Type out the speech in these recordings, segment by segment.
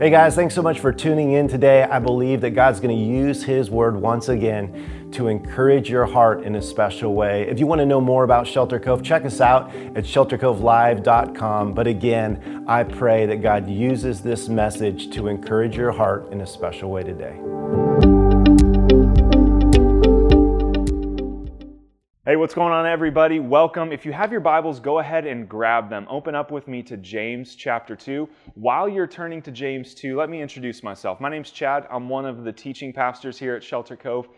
Hey guys, thanks so much for tuning in today. I believe that God's going to use His Word once again to encourage your heart in a special way. If you want to know more about Shelter Cove, check us out at sheltercovelive.com. But again, I pray that God uses this message to encourage your heart in a special way today. Hey, what's going on, everybody? Welcome. If you have your Bibles, go ahead and grab them. Open up with me to James chapter 2. While you're turning to James 2, let me introduce myself. My name's Chad. I'm one of the teaching pastors here at Shelter Cove.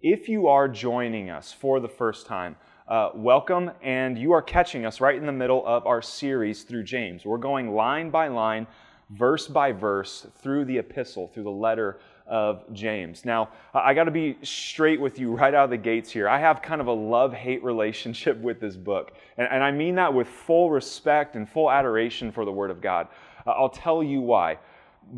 If you are joining us for the first time, uh, welcome, and you are catching us right in the middle of our series through James. We're going line by line, verse by verse, through the epistle, through the letter of James. Now, I got to be straight with you right out of the gates here. I have kind of a love hate relationship with this book. And, and, I mean that with full respect and full adoration for the Word of God. I'll tell you why.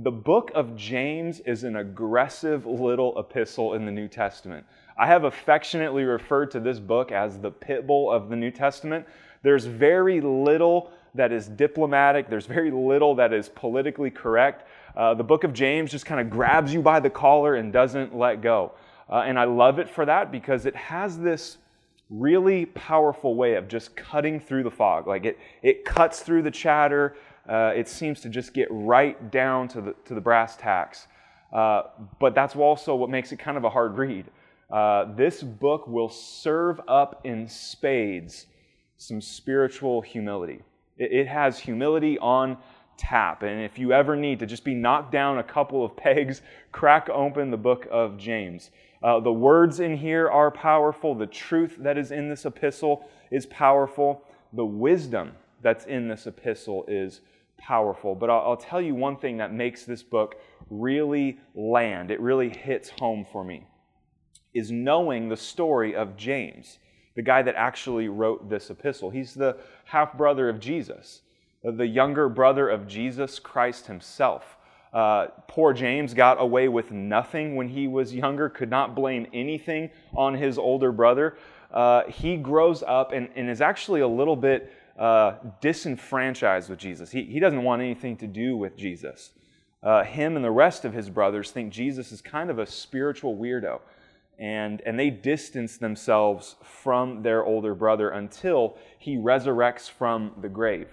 The book of James is an aggressive little epistle in the New Testament. I have affectionately referred to this book as the pit bull of the New Testament. There's very little that is diplomatic, there's very little that is politically correct. Uh, the book of James just kind of grabs you by the collar and doesn't let go. Uh, and I love it for that because it has this really powerful way of just cutting through the fog. Like it, it cuts through the chatter. Uh, it seems to just get right down to the, to the brass tacks. Uh, but that's also what makes it kind of a hard read. Uh, this book will serve up in spades some spiritual humility. It, it has humility on tap. And if you ever need to just be knocked down a couple of pegs, crack open the book of James. Uh, the words in here are powerful. The truth that is in this epistle is powerful. The wisdom that's in this epistle is powerful. But I'll, I'll tell you one thing that makes this book really land, it really hits home for me, is knowing the story of James, the guy that actually wrote this epistle. He's the half brother of Jesus the younger brother of Jesus Christ himself. Uh, poor James got away with nothing when he was younger, could not blame anything on his older brother. Uh, he grows up and, and, is actually a little bit uh, disenfranchised with Jesus. He, he doesn't want anything to do with Jesus. Uh, him and the rest of his brothers think Jesus is kind of a spiritual weirdo. And, and they distance themselves from their older brother until he resurrects from the grave.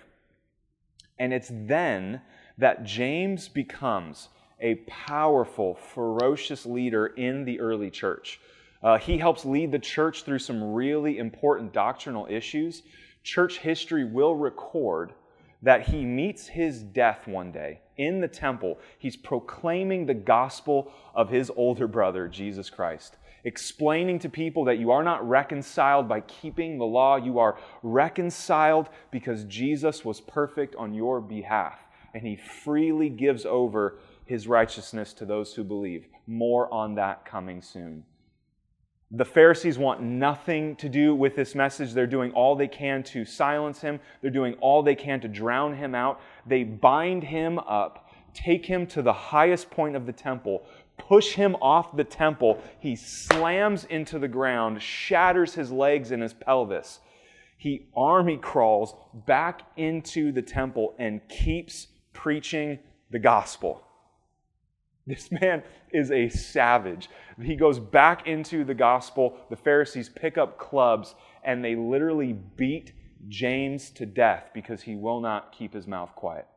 And it's then that James becomes a powerful, ferocious leader in the early church. Uh, he helps lead the church through some really important doctrinal issues. Church history will record that he meets his death one day in the temple. He's proclaiming the gospel of his older brother, Jesus Christ explaining to people that you are not reconciled by keeping the law. You are reconciled because Jesus was perfect on your behalf, and he freely gives over his righteousness to those who believe. More on that coming soon. The Pharisees want nothing to do with this message. They're doing all they can to silence him, they're doing all they can to drown him out. They bind him up, take him to the highest point of the temple, push him off the temple. He slams into the ground, shatters his legs and his pelvis. He army crawls back into the temple and keeps preaching the gospel. This man is a savage. He goes back into the gospel. The Pharisees pick up clubs and they literally beat James to death because he will not keep his mouth quiet.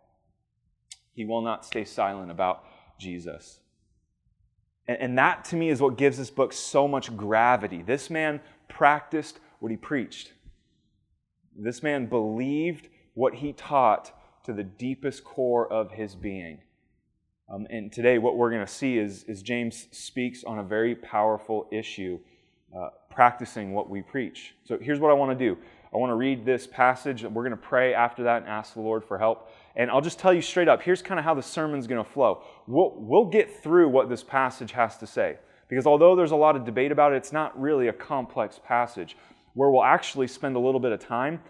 He will not stay silent about Jesus. And, that to me is what gives this book so much gravity. This man practiced what he preached, this man believed what he taught to the deepest core of his being. Um, and today, what we're going to see is, is James speaks on a very powerful issue, uh, practicing what we preach. So here's what I want to do I want to read this passage. We're going to pray after that and ask the Lord for help. And I'll just tell you straight up here's kind of how the sermon's going to flow. We'll, we'll get through what this passage has to say. Because although there's a lot of debate about it, it's not really a complex passage. Where we'll actually spend a little bit of time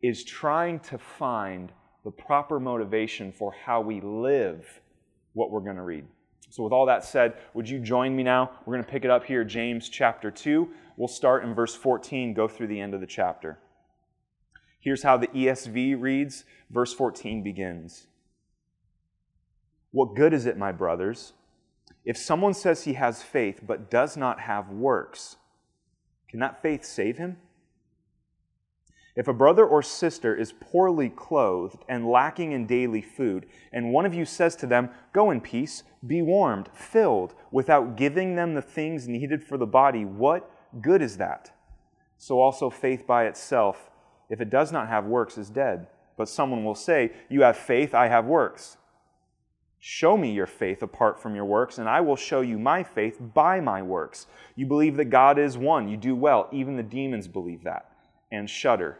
is trying to find the proper motivation for how we live what we're going to read. So, with all that said, would you join me now? We're going to pick it up here, James chapter 2. We'll start in verse 14, go through the end of the chapter. Here's how the ESV reads. Verse 14 begins What good is it, my brothers, if someone says he has faith but does not have works? Can that faith save him? If a brother or sister is poorly clothed and lacking in daily food, and one of you says to them, Go in peace, be warmed, filled, without giving them the things needed for the body, what good is that? So also faith by itself, if it does not have works, is dead. But someone will say, You have faith, I have works. Show me your faith apart from your works, and I will show you my faith by my works. You believe that God is one. You do well. Even the demons believe that and shudder.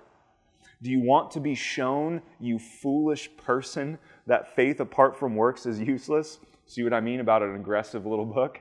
Do you want to be shown, you foolish person, that faith apart from works is useless? See what I mean about an aggressive little book?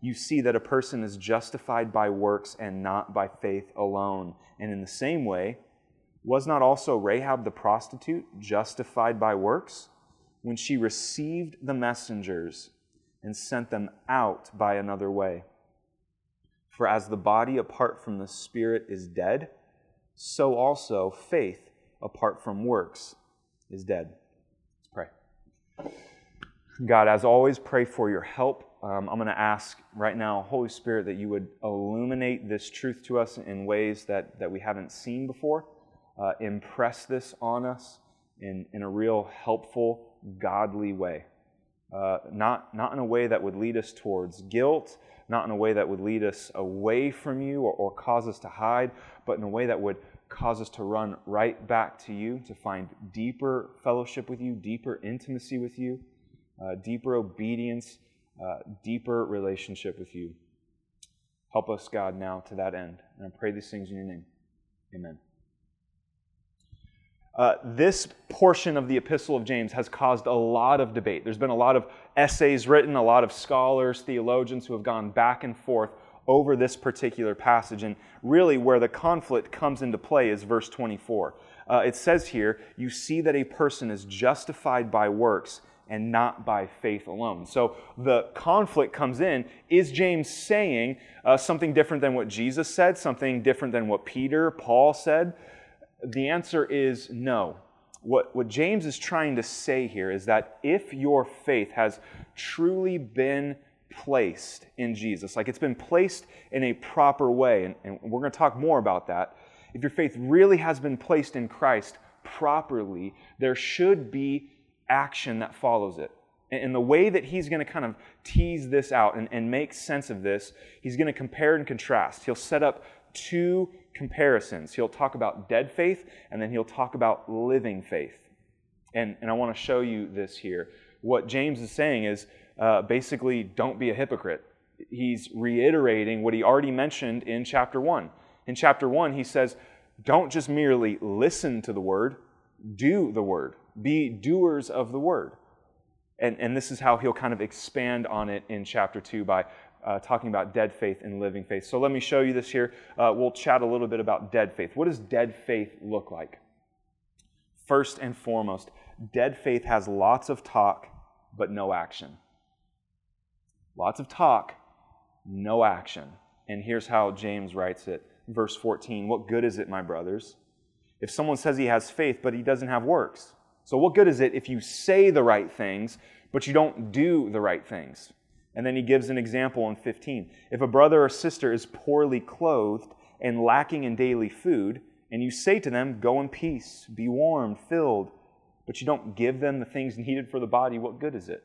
You see that a person is justified by works and not by faith alone. And in the same way, was not also Rahab the prostitute justified by works when she received the messengers and sent them out by another way. For as the body apart from the Spirit is dead, so also faith apart from works is dead. Let's pray. God, as always, pray for your help. Um, I'm going to ask right now, Holy Spirit, that you would illuminate this truth to us in ways that, that we haven't seen before. Uh, impress this on us in, in a real helpful, godly way uh, not, not in a way that would lead us towards guilt, not in a way that would lead us away from you or, or cause us to hide, but in a way that would cause us to run right back to you, to find deeper fellowship with you, deeper intimacy with you, uh, deeper obedience, uh, deeper relationship with you. Help us, God, now to that end. And I pray these things in your name. Amen. Uh, this portion of the Epistle of James has caused a lot of debate. There's been a lot of essays written, a lot of scholars, theologians who have gone back and forth over this particular passage. And really, where the conflict comes into play is verse 24. Uh, it says here, You see that a person is justified by works and not by faith alone. So the conflict comes in. Is James saying uh, something different than what Jesus said, something different than what Peter, Paul said? The answer is no. What, what James is trying to say here is that if your faith has truly been placed in Jesus, like it's been placed in a proper way, and, and we're going to talk more about that. If your faith really has been placed in Christ properly, there should be action that follows it. And the way that he's going to kind of tease this out and, and make sense of this, he's going to compare and contrast. He'll set up two comparisons. He'll talk about dead faith, and then he'll talk about living faith. And, and I want to show you this here. What James is saying is uh, basically, don't be a hypocrite. He's reiterating what he already mentioned in chapter 1. In chapter 1, he says, don't just merely listen to the word, do the word. Be doers of the word. And, and this is how he'll kind of expand on it in chapter 2 by uh, talking about dead faith and living faith. So let me show you this here. Uh, we'll chat a little bit about dead faith. What does dead faith look like? First and foremost, dead faith has lots of talk, but no action. Lots of talk, no action. And here's how James writes it. Verse 14 What good is it, my brothers, if someone says he has faith, but he doesn't have works? So, what good is it if you say the right things, but you don't do the right things? And then he gives an example in 15. If a brother or sister is poorly clothed and lacking in daily food, and you say to them, Go in peace, be warm, filled, but you don't give them the things needed for the body, what good is it?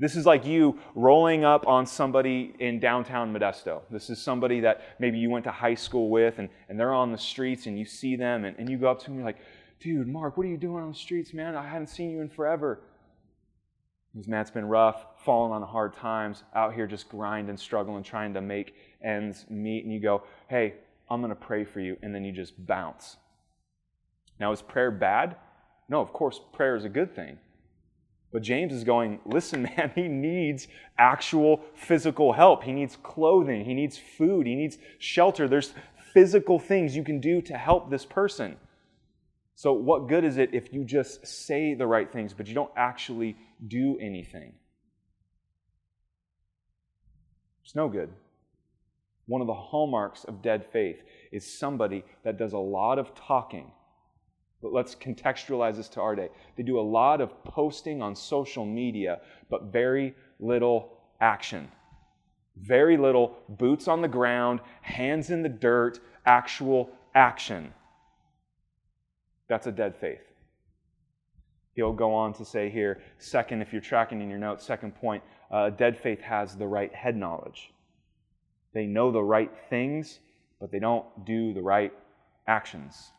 This is like you rolling up on somebody in downtown Modesto. This is somebody that maybe you went to high school with, and, and they're on the streets, and you see them, and, and you go up to them, and you're like, Dude, Mark, what are you doing on the streets, man? I haven't seen you in forever. Because it's been rough, falling on hard times, out here just grinding, struggling, trying to make ends meet. And you go, hey, I'm going to pray for you. And then you just bounce. Now, is prayer bad? No, of course, prayer is a good thing. But James is going, listen, man, he needs actual physical help. He needs clothing. He needs food. He needs shelter. There's physical things you can do to help this person. So, what good is it if you just say the right things, but you don't actually do anything? It's no good. One of the hallmarks of dead faith is somebody that does a lot of talking. But let's contextualize this to our day. They do a lot of posting on social media, but very little action. Very little boots on the ground, hands in the dirt, actual action. That's a dead faith. He'll go on to say here, second, if you're tracking in your notes, second point, uh, dead faith has the right head knowledge. They know the right things, but they don't do the right actions.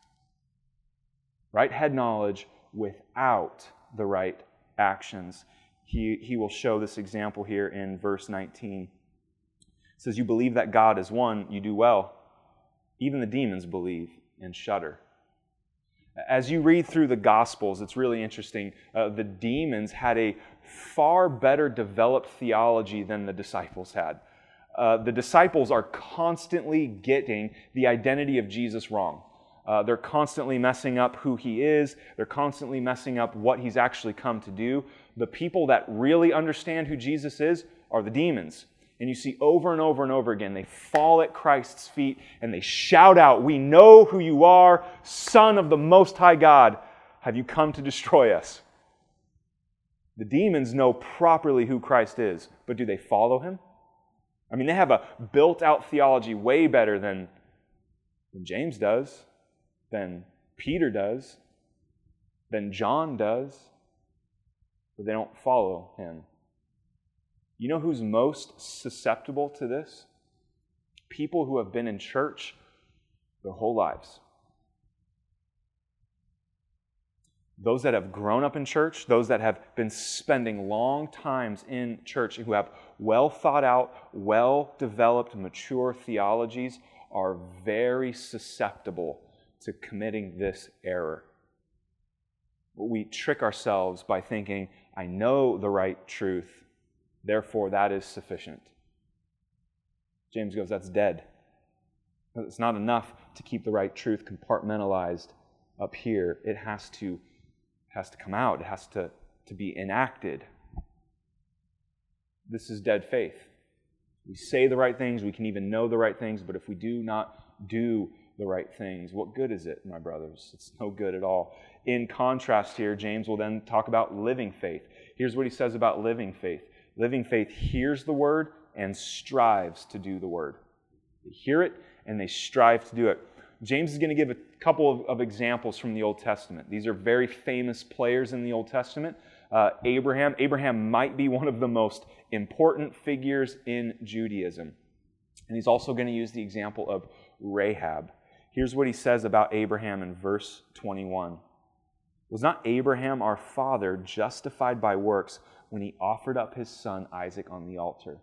Right head knowledge without the right actions. He, he will show this example here in verse 19. It says, You believe that God is one, you do well. Even the demons believe and shudder. As you read through the Gospels, it's really interesting. Uh, the demons had a far better developed theology than the disciples had. Uh, the disciples are constantly getting the identity of Jesus wrong. Uh, they're constantly messing up who he is. They're constantly messing up what he's actually come to do. The people that really understand who Jesus is are the demons. And you see over and over and over again, they fall at Christ's feet and they shout out, We know who you are, Son of the Most High God. Have you come to destroy us? The demons know properly who Christ is, but do they follow him? I mean, they have a built out theology way better than, than James does, than Peter does, than John does, but they don't follow him. You know who's most susceptible to this? People who have been in church their whole lives. Those that have grown up in church, those that have been spending long times in church, who have well thought out, well developed, mature theologies, are very susceptible to committing this error. We trick ourselves by thinking, I know the right truth, Therefore, that is sufficient. James goes, That's dead. It's not enough to keep the right truth compartmentalized up here. It has to, has to come out, it has to, to be enacted. This is dead faith. We say the right things, we can even know the right things, but if we do not do the right things, what good is it, my brothers? It's no good at all. In contrast, here, James will then talk about living faith. Here's what he says about living faith Living faith hears the word and strives to do the word. They hear it and they strive to do it. James is going to give a couple of, of examples from the Old Testament. These are very famous players in the Old Testament. Uh, Abraham. Abraham might be one of the most important figures in Judaism. And he's also going to use the example of Rahab. Here's what he says about Abraham in verse 21 Was not Abraham our father justified by works when he offered up his son Isaac on the altar.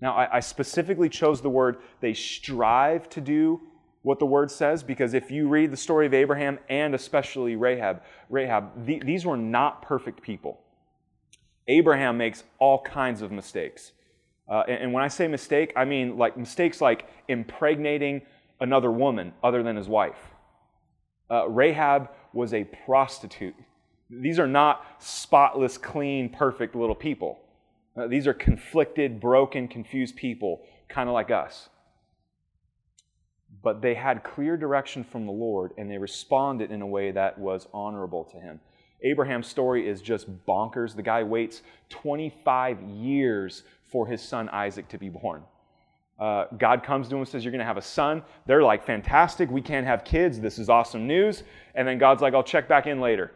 Now, I, I specifically chose the word they strive to do what the word says because if you read the story of Abraham and especially Rahab, Rahab, the, these were not perfect people. Abraham makes all kinds of mistakes. Uh, and, and, when I say mistake, I mean like mistakes like impregnating another woman other than his wife. Uh, Rahab was a prostitute. These are not spotless, clean, perfect little people. Uh, these are conflicted, broken, confused people, kind of like us. But they had clear direction from the Lord and they responded in a way that was honorable to him. Abraham's story is just bonkers. The guy waits 25 years for his son Isaac to be born. Uh, God comes to him and says, You're going to have a son. They're like, Fantastic. We can't have kids. This is awesome news. And then God's like, I'll check back in later.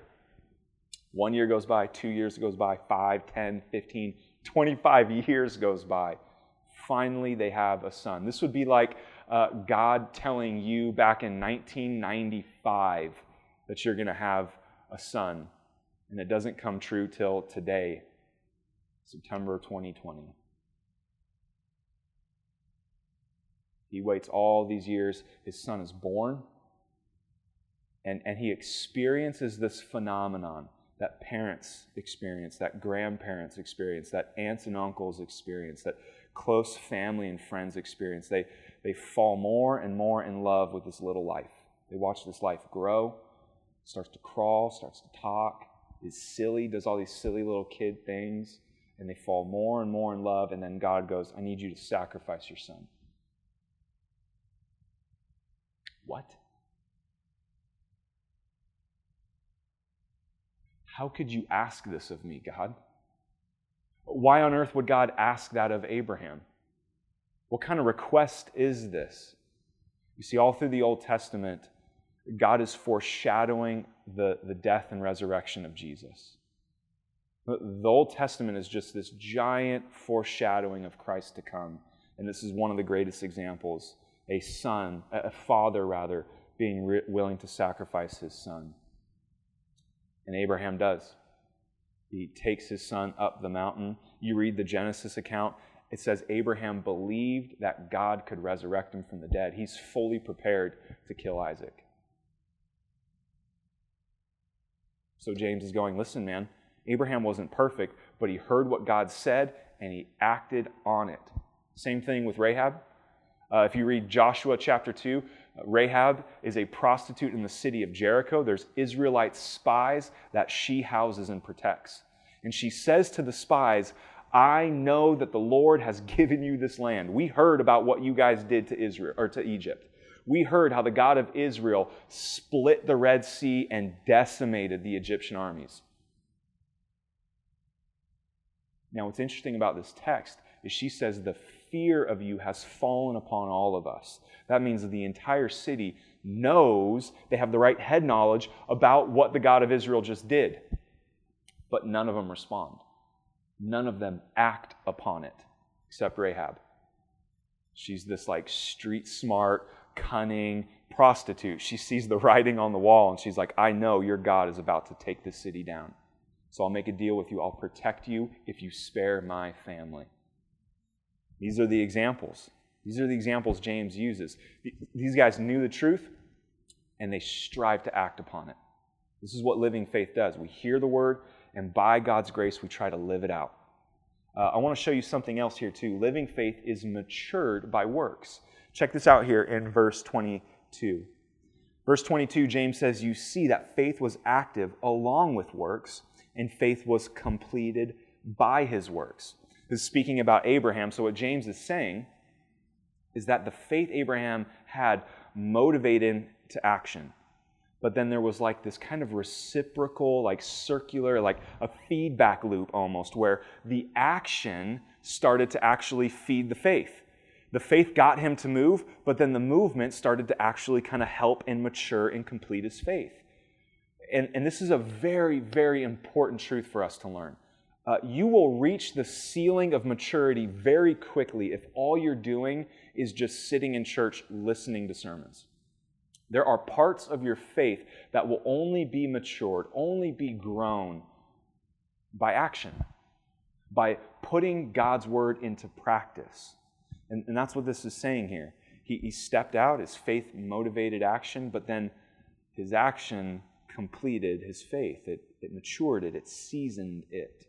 One year goes by, two years goes by, 5, 10, 15, 25 years goes by. Finally, they have a son. This would be like uh, God telling you back in 1995 that you're going to have a son. And it doesn't come true till today, September 2020. He waits all these years. His son is born. And, and he experiences this phenomenon that parents experience, that grandparents experience, that aunts and uncles experience, that close family and friends experience. They, they fall more and more in love with this little life. They watch this life grow, starts to crawl, starts to talk, is silly, does all these silly little kid things, and they fall more and more in love. And then God goes, I need you to sacrifice your son. What? How could you ask this of me, God? Why on earth would God ask that of Abraham? What kind of request is this? You see, all through the Old Testament, God is foreshadowing the, the death and resurrection of Jesus. The Old Testament is just this giant foreshadowing of Christ to come. And this is one of the greatest examples a son, a father rather, being re- willing to sacrifice his son. And Abraham does. He takes his son up the mountain. You read the Genesis account, it says Abraham believed that God could resurrect him from the dead. He's fully prepared to kill Isaac. So James is going, listen, man, Abraham wasn't perfect, but he heard what God said and he acted on it. Same thing with Rahab. Uh, if you read Joshua chapter 2, Rahab is a prostitute in the city of Jericho. There's Israelite spies that she houses and protects. And she says to the spies, I know that the Lord has given you this land. We heard about what you guys did to Israel or to Egypt. We heard how the God of Israel split the Red Sea and decimated the Egyptian armies. Now, what's interesting about this text is she says the fear of you has fallen upon all of us. That means that the entire city knows, they have the right head knowledge about what the God of Israel just did. But none of them respond. None of them act upon it, except Rahab. She's this like street smart, cunning prostitute. She sees the writing on the wall and she's like, I know your God is about to take this city down. So I'll make a deal with you. I'll protect you if you spare my family. These are the examples. These are the examples James uses. These guys knew the truth and they strive to act upon it. This is what living faith does. We hear the word, and by God's grace, we try to live it out. Uh, I want to show you something else here, too. Living faith is matured by works. Check this out here in verse 22. Verse 22, James says, You see that faith was active along with works, and faith was completed by his works. Is speaking about Abraham. So, what James is saying is that the faith Abraham had motivated to action. But then there was like this kind of reciprocal, like circular, like a feedback loop almost, where the action started to actually feed the faith. The faith got him to move, but then the movement started to actually kind of help and mature and complete his faith. And, and this is a very, very important truth for us to learn uh, you will reach the ceiling of maturity very quickly if all you're doing is just sitting in church listening to sermons. There are parts of your faith that will only be matured, only be grown by action, by putting God's word into practice. And, and that's what this is saying here. He, he stepped out, his faith motivated action, but then his action completed his faith. It, it matured it, it seasoned it.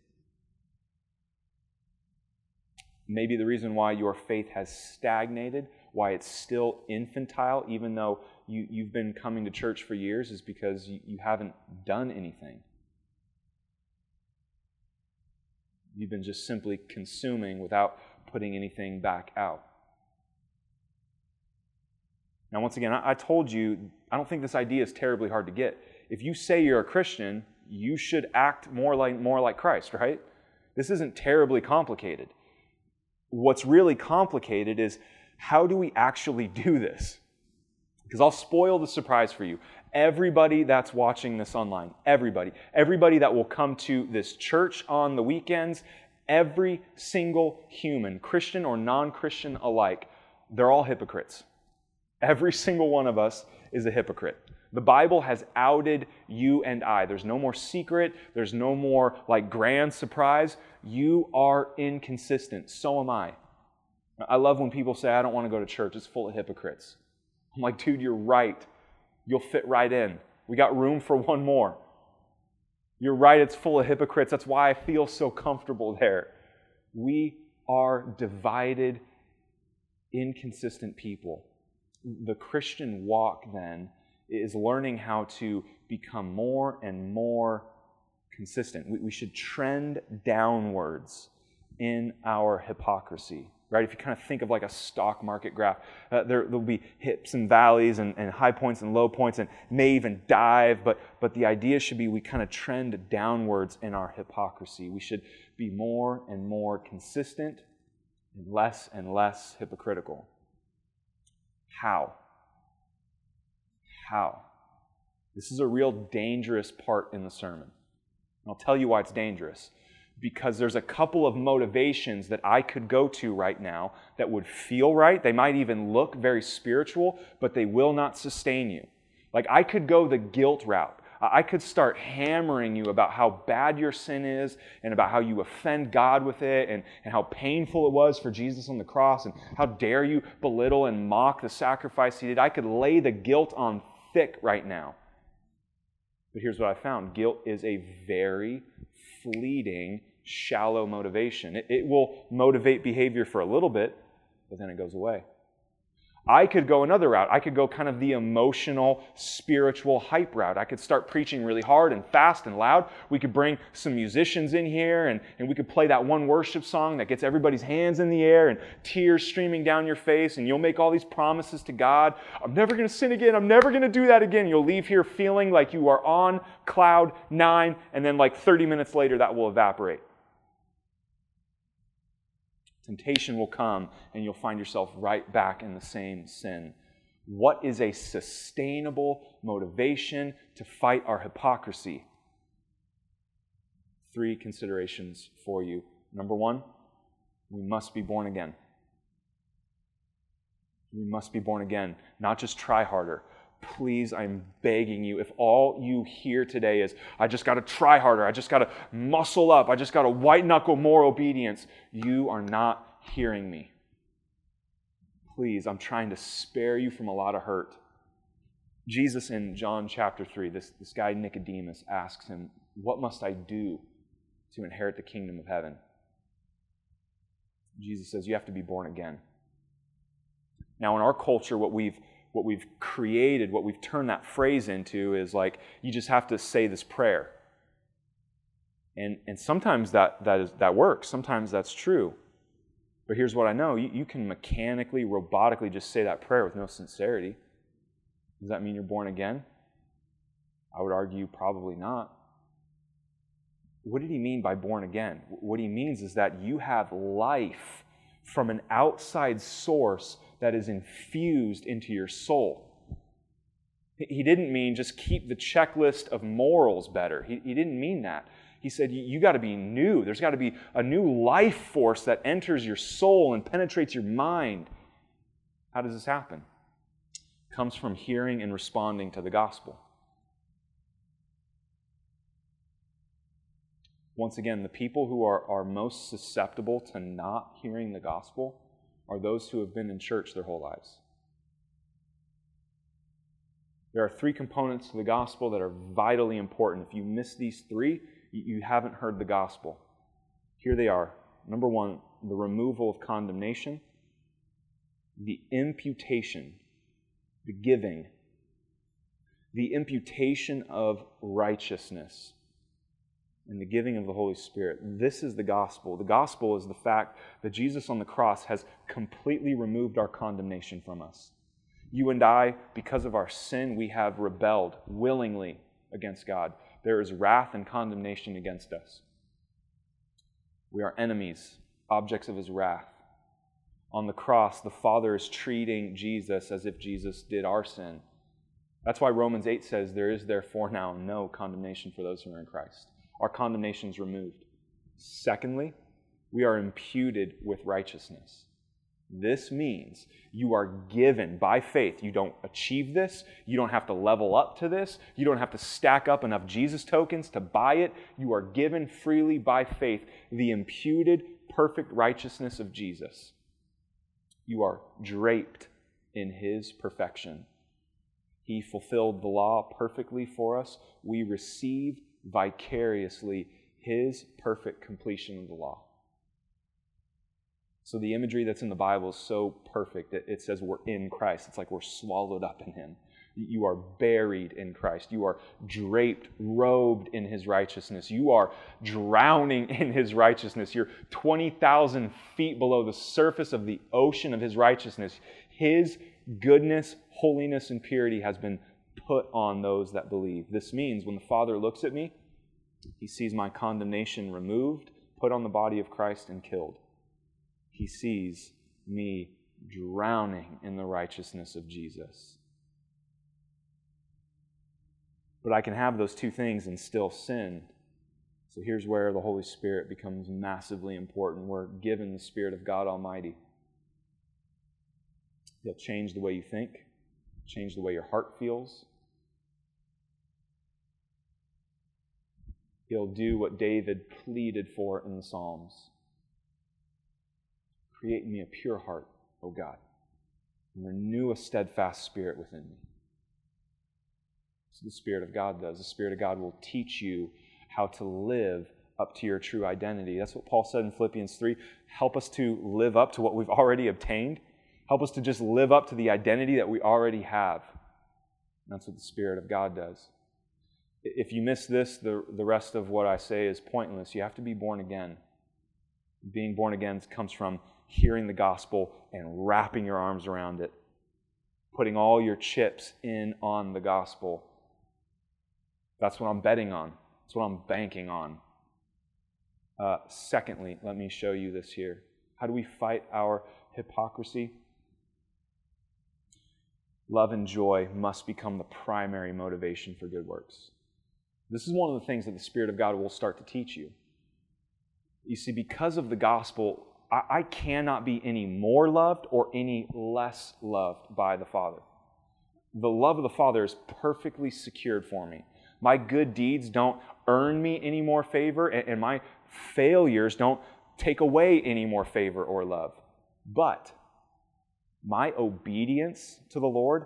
Maybe the reason why your faith has stagnated, why it's still infantile, even though you, you've been coming to church for years, is because you, you haven't done anything. You've been just simply consuming without putting anything back out. Now, once again, I, I told you, I don't think this idea is terribly hard to get. If you say you're a Christian, you should act more like, more like Christ, right? This isn't terribly complicated. What's really complicated is how do we actually do this? Because I'll spoil the surprise for you. Everybody that's watching this online, everybody, everybody that will come to this church on the weekends, every single human, Christian or non Christian alike, they're all hypocrites. Every single one of us is a hypocrite. The Bible has outed you and I. There's no more secret. There's no more like grand surprise. You are inconsistent. So am I. I love when people say, I don't want to go to church. It's full of hypocrites. I'm like, dude, you're right. You'll fit right in. We got room for one more. You're right, it's full of hypocrites. That's why I feel so comfortable there. We are divided, inconsistent people. The Christian walk, then, is learning how to become more and more consistent. We, should trend downwards in our hypocrisy right? If you kind of think of like a stock market graph, uh, there, will be hips and valleys and, and, high points and low points and may even dive, but, but the idea should be we kind of trend downwards in our hypocrisy. We should be more and more consistent and less and less hypocritical. How? How? This is a real dangerous part in the sermon. I'll tell you why it's dangerous because there's a couple of motivations that I could go to right now that would feel right. They might even look very spiritual, but they will not sustain you. Like I could go the guilt route. I could start hammering you about how bad your sin is and about how you offend God with it and, and how painful it was for Jesus on the cross and how dare you belittle and mock the sacrifice he did. I could lay the guilt on thick right now. But here's what I found guilt is a very fleeting, shallow motivation. It, it will motivate behavior for a little bit, but then it goes away. I could go another route. I could go kind of the emotional, spiritual hype route. I could start preaching really hard and fast and loud. We could bring some musicians in here and, and we could play that one worship song that gets everybody's hands in the air and tears streaming down your face. And you'll make all these promises to God. I'm never going to sin again. I'm never going to do that again. You'll leave here feeling like you are on cloud nine. And then, like 30 minutes later, that will evaporate. Temptation will come and you'll find yourself right back in the same sin. What is a sustainable motivation to fight our hypocrisy? Three considerations for you. Number one, we must be born again. We must be born again, not just try harder. Please, I'm begging you, if all you hear today is, I just got to try harder, I just got to muscle up, I just got to white knuckle more obedience, you are not hearing me. Please, I'm trying to spare you from a lot of hurt. Jesus in John chapter 3, this, this guy Nicodemus asks him, What must I do to inherit the kingdom of heaven? Jesus says, You have to be born again. Now, in our culture, what we've what we've created, what we've turned that phrase into is like you just have to say this prayer. And, and sometimes that, that, is, that works, sometimes that's true. But here's what I know you, you can mechanically, robotically just say that prayer with no sincerity. Does that mean you're born again? I would argue probably not. What did he mean by born again? What he means is that you have life from an outside source that is infused into your soul. He didn't mean just keep the checklist of morals better. He, he didn't mean that. He said, You, you got to be new. There's got to be a new life force that enters your soul and penetrates your mind. How does this happen? It comes from hearing and responding to the gospel. Once again, the people who are, are most susceptible to not hearing the gospel are those who have been in church their whole lives. There are three components to the gospel that are vitally important. If you miss these three, you haven't heard the gospel. Here they are. Number one, the removal of condemnation, the imputation, the giving, the imputation of righteousness and the giving of the Holy Spirit. This is the gospel. The gospel is the fact that Jesus on the cross has completely removed our condemnation from us. You and I, because of our sin, we have rebelled willingly against God. There is wrath and condemnation against us. We are enemies, objects of his wrath. On the cross, the Father is treating Jesus as if Jesus did our sin. That's why Romans 8 says, There is therefore now no condemnation for those who are in Christ our condemnation is removed. Secondly, we are imputed with righteousness. This means you are given by faith. You don't achieve this. You don't have to level up to this. You don't have to stack up enough Jesus tokens to buy it. You are given freely by faith the imputed perfect righteousness of Jesus. You are draped in his perfection. He fulfilled the law perfectly for us. We receive vicariously his perfect completion of the law. So the imagery that's in the Bible is so perfect that it says we're in Christ. It's like we're swallowed up in him. You are buried in Christ. You are draped, robed in his righteousness. You are drowning in his righteousness. You're 20,000 feet below the surface of the ocean of his righteousness. His goodness, holiness, and purity has been put on those that believe. This means when the Father looks at me, he sees my condemnation removed, put on the body of Christ, and killed. He sees me drowning in the righteousness of Jesus. But I can have those two things and still sin. So here's where the Holy Spirit becomes massively important. We're given the Spirit of God Almighty. He'll change the way you think, change the way your heart feels. He'll do what David pleaded for in the Psalms Create in me a pure heart, O God, and renew a steadfast spirit within me. So the Spirit of God does. The Spirit of God will teach you how to live up to your true identity. That's what Paul said in Philippians 3. Help us to live up to what we've already obtained. Help us to just live up to the identity that we already have. That's what the Spirit of God does. If you miss this, the, the rest of what I say is pointless. You have to be born again. Being born again comes from hearing the gospel and wrapping your arms around it, putting all your chips in on the gospel. That's what I'm betting on. That's what I'm banking on. Uh, secondly, let me show you this here. How do we fight our hypocrisy? Love and joy must become the primary motivation for good works. This is one of the things that the Spirit of God will start to teach you. You see, because of the gospel, I, I cannot be any more loved or any less loved by the Father. The love of the Father is perfectly secured for me. My good deeds don't earn me any more favor, and, and my failures don't take away any more favor or love. But my obedience to the Lord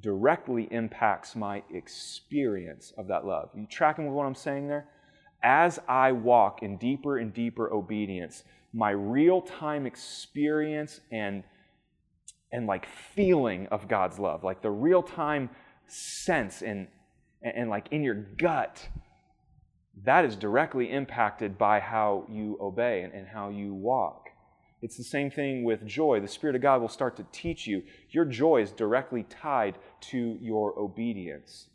directly impacts my experience of that love. You tracking with what I'm saying there? As I walk in deeper and deeper obedience, my real time experience and, and like feeling of God's love, like the real time sense and, and like in your gut, that is directly impacted by how you obey and, and how you walk. It's the same thing with joy. The Spirit of God will start to teach you. Your joy is directly tied to your obedience.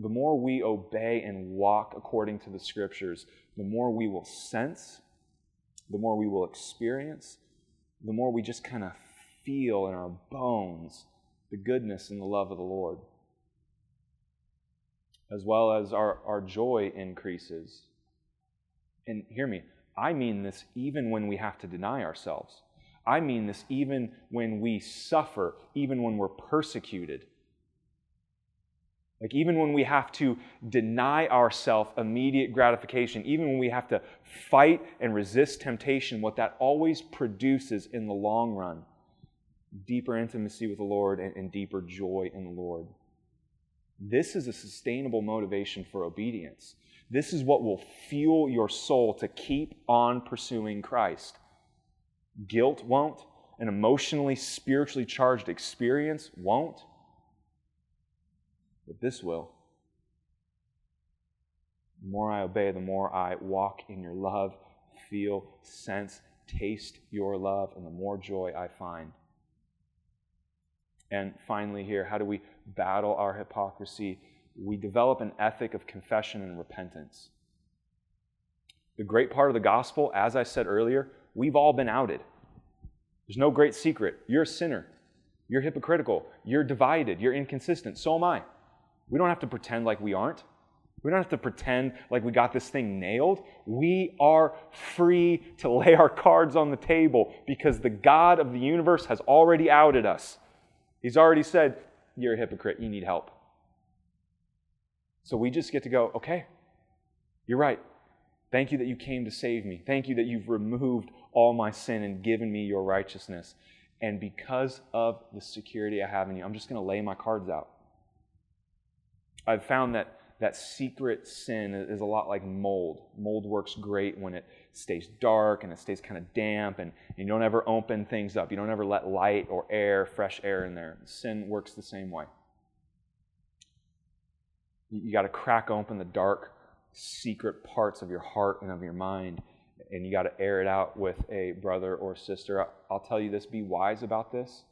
The more we obey and walk according to the Scriptures, the more we will sense the more we will experience, the more we just kind of feel in our bones the goodness and the love of the Lord. As well as our, our joy increases. And hear me, I mean this even when we have to deny ourselves. I mean this even when we suffer, even when we're persecuted. Like, even when we have to deny ourselves immediate gratification, even when we have to fight and resist temptation, what that always produces in the long run deeper intimacy with the Lord and, and deeper joy in the Lord. This is a sustainable motivation for obedience. This is what will fuel your soul to keep on pursuing Christ. Guilt won't, an emotionally, spiritually charged experience won't but this will. The more I obey, the more I walk in your love, feel, sense, taste your love, and the more joy I find. And finally, here, how do we battle our hypocrisy? We develop an ethic of confession and repentance. The great part of the gospel, as I said earlier, we've all been outed. There's no great secret. You're a sinner. You're hypocritical. You're divided. You're inconsistent. So am I. We don't have to pretend like we aren't. We don't have to pretend like we got this thing nailed. We are free to lay our cards on the table because the God of the universe has already outed us. He's already said, You're a hypocrite. You need help. So we just get to go, Okay, you're right. Thank you that you came to save me. Thank you that you've removed all my sin and given me your righteousness. And because of the security I have in you, I'm just going to lay my cards out. I've found that that secret sin is a lot like mold. Mold works great when it stays dark and it stays kind of damp and, you don't ever open things up. You don't ever let light or air, fresh air in there. Sin works the same way. You, got to crack open the dark, secret parts of your heart and of your mind, and you got to air it out with a brother or sister. I'll tell you this be wise about this.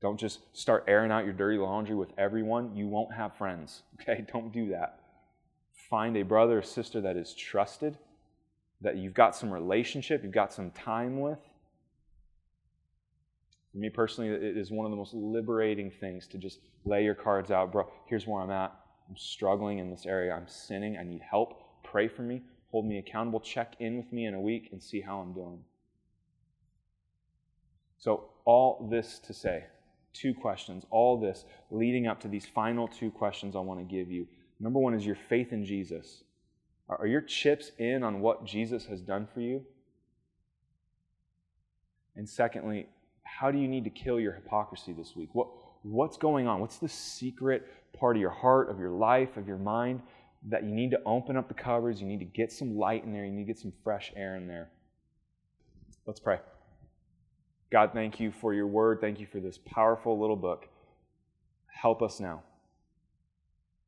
Don't just start airing out your dirty laundry with everyone. You won't have friends, okay? Don't do that. Find a brother or sister that is trusted, that you've got some relationship, you've got some time with. For me personally, it is one of the most liberating things to just lay your cards out. Bro, here's where I'm at. I'm struggling in this area. I'm sinning. I need help. Pray for me. Hold me accountable. Check in with me in a week and see how I'm doing. So, all this to say, two questions, all this leading up to these final two questions I want to give you. Number one is your faith in Jesus. Are your chips in on what Jesus has done for you? And secondly, how do you need to kill your hypocrisy this week? What, what's going on? What's the secret part of your heart, of your life, of your mind that you need to open up the covers? You need to get some light in there. You need to get some fresh air in there. Let's pray. God, thank you for your word. Thank you for this powerful little book. Help us now.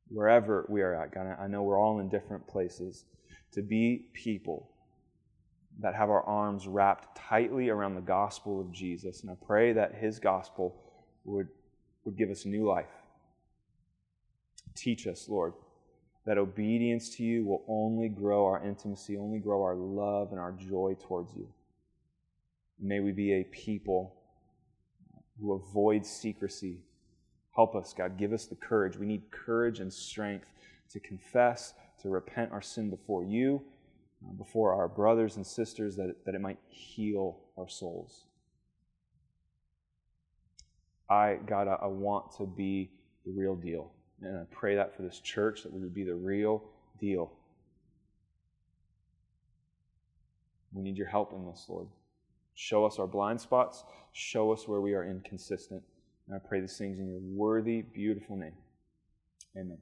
Wherever we are at, God, I know we're all in different places, to be people that have our arms wrapped tightly around the gospel of Jesus. And I pray that his gospel would, would give us new life. Teach us, Lord, that obedience to you will only grow our intimacy, only grow our love and our joy towards you. May we be a people who avoid secrecy. Help us, God. Give us the courage. We need courage and strength to confess, to repent our sin before you, uh, before our brothers and sisters, that that it might heal our souls. I, God, I, I want to be the real deal. And I pray that for this church, that we would be the real deal. We need your help in this, Lord. Show us our blind spots. Show us where we are inconsistent. And I pray these things in your worthy, beautiful name. Amen.